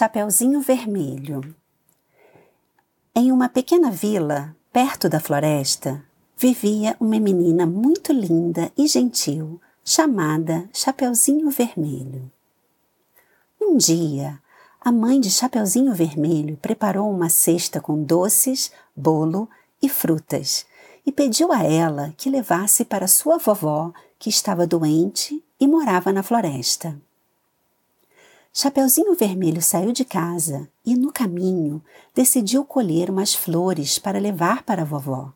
Chapeuzinho Vermelho Em uma pequena vila, perto da floresta, vivia uma menina muito linda e gentil chamada Chapeuzinho Vermelho. Um dia, a mãe de Chapeuzinho Vermelho preparou uma cesta com doces, bolo e frutas e pediu a ela que levasse para sua vovó, que estava doente e morava na floresta. Chapeuzinho Vermelho saiu de casa e, no caminho, decidiu colher umas flores para levar para a vovó.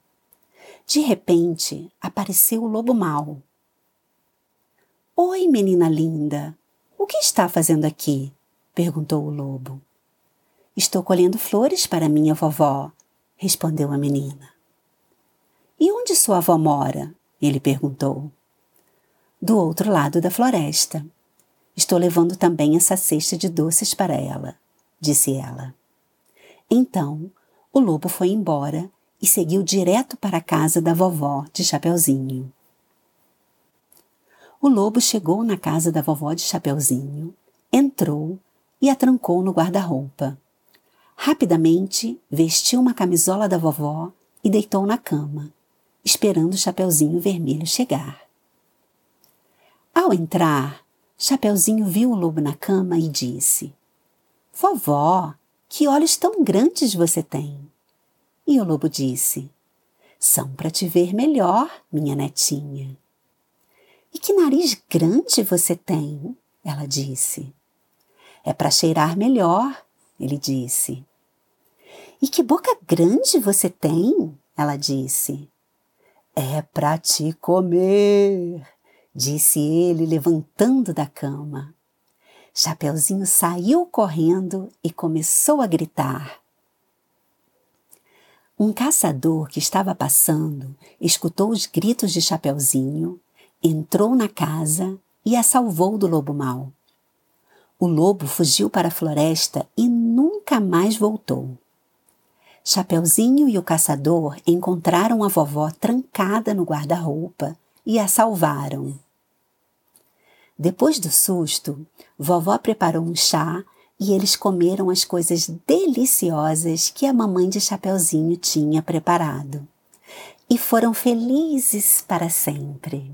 De repente, apareceu o lobo mau. Oi, menina linda! O que está fazendo aqui? perguntou o lobo. Estou colhendo flores para minha vovó, respondeu a menina. E onde sua avó mora? ele perguntou. Do outro lado da floresta. Estou levando também essa cesta de doces para ela, disse ela. Então, o lobo foi embora e seguiu direto para a casa da vovó de Chapeuzinho. O lobo chegou na casa da vovó de Chapeuzinho, entrou e a trancou no guarda-roupa. Rapidamente vestiu uma camisola da vovó e deitou na cama, esperando o Chapeuzinho Vermelho chegar. Ao entrar, Chapeuzinho viu o lobo na cama e disse: Vovó, que olhos tão grandes você tem! E o lobo disse: São para te ver melhor, minha netinha. E que nariz grande você tem! Ela disse. É para cheirar melhor, ele disse. E que boca grande você tem! Ela disse. É para te comer, disse ele, levantando da cama. Chapeuzinho saiu correndo e começou a gritar. Um caçador que estava passando escutou os gritos de Chapeuzinho, entrou na casa e a salvou do lobo mau. O lobo fugiu para a floresta e nunca mais voltou. Chapeuzinho e o caçador encontraram a vovó trancada no guarda-roupa e a salvaram. Depois do susto, vovó preparou um chá e eles comeram as coisas deliciosas que a mamãe de Chapeuzinho tinha preparado. E foram felizes para sempre.